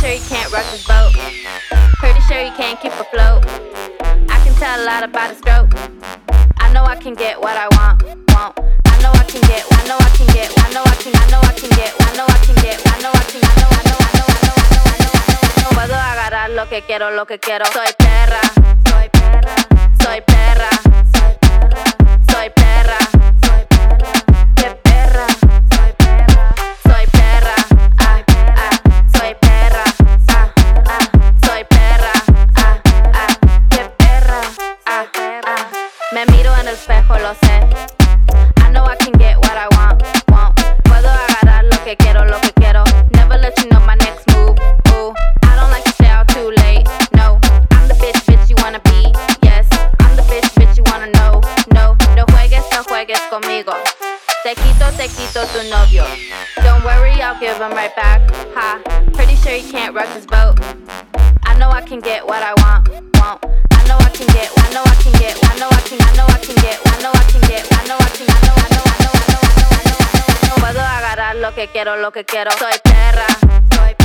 sure you can't rock this boat. Pretty sure you can't keep afloat. a. I know I can get what I want. I know I can get, I know I can get, I know I can, I know I can get, I know I can get, I know I can, I know, I know, I know, I know, I know, I know, I know. Puedo agarrar lo que quiero, lo que quiero. Soy perra. Sé. I know I can get what I want, want. Puedo agarrar lo que quiero, lo que quiero. Never let you know my next move. Ooh, I don't like to stay out too late. No, I'm the bitch, bitch you wanna be. Yes, I'm the bitch, bitch you wanna know. No, no juegues, no juegues conmigo. Te quito, te quito tu novio. Don't worry, I'll give him right back. Ha, pretty sure you can't rock this boat. I know I can get what I want, want. I know I can get, I know I can que quiero, lo que quiero. Soy perra, soy.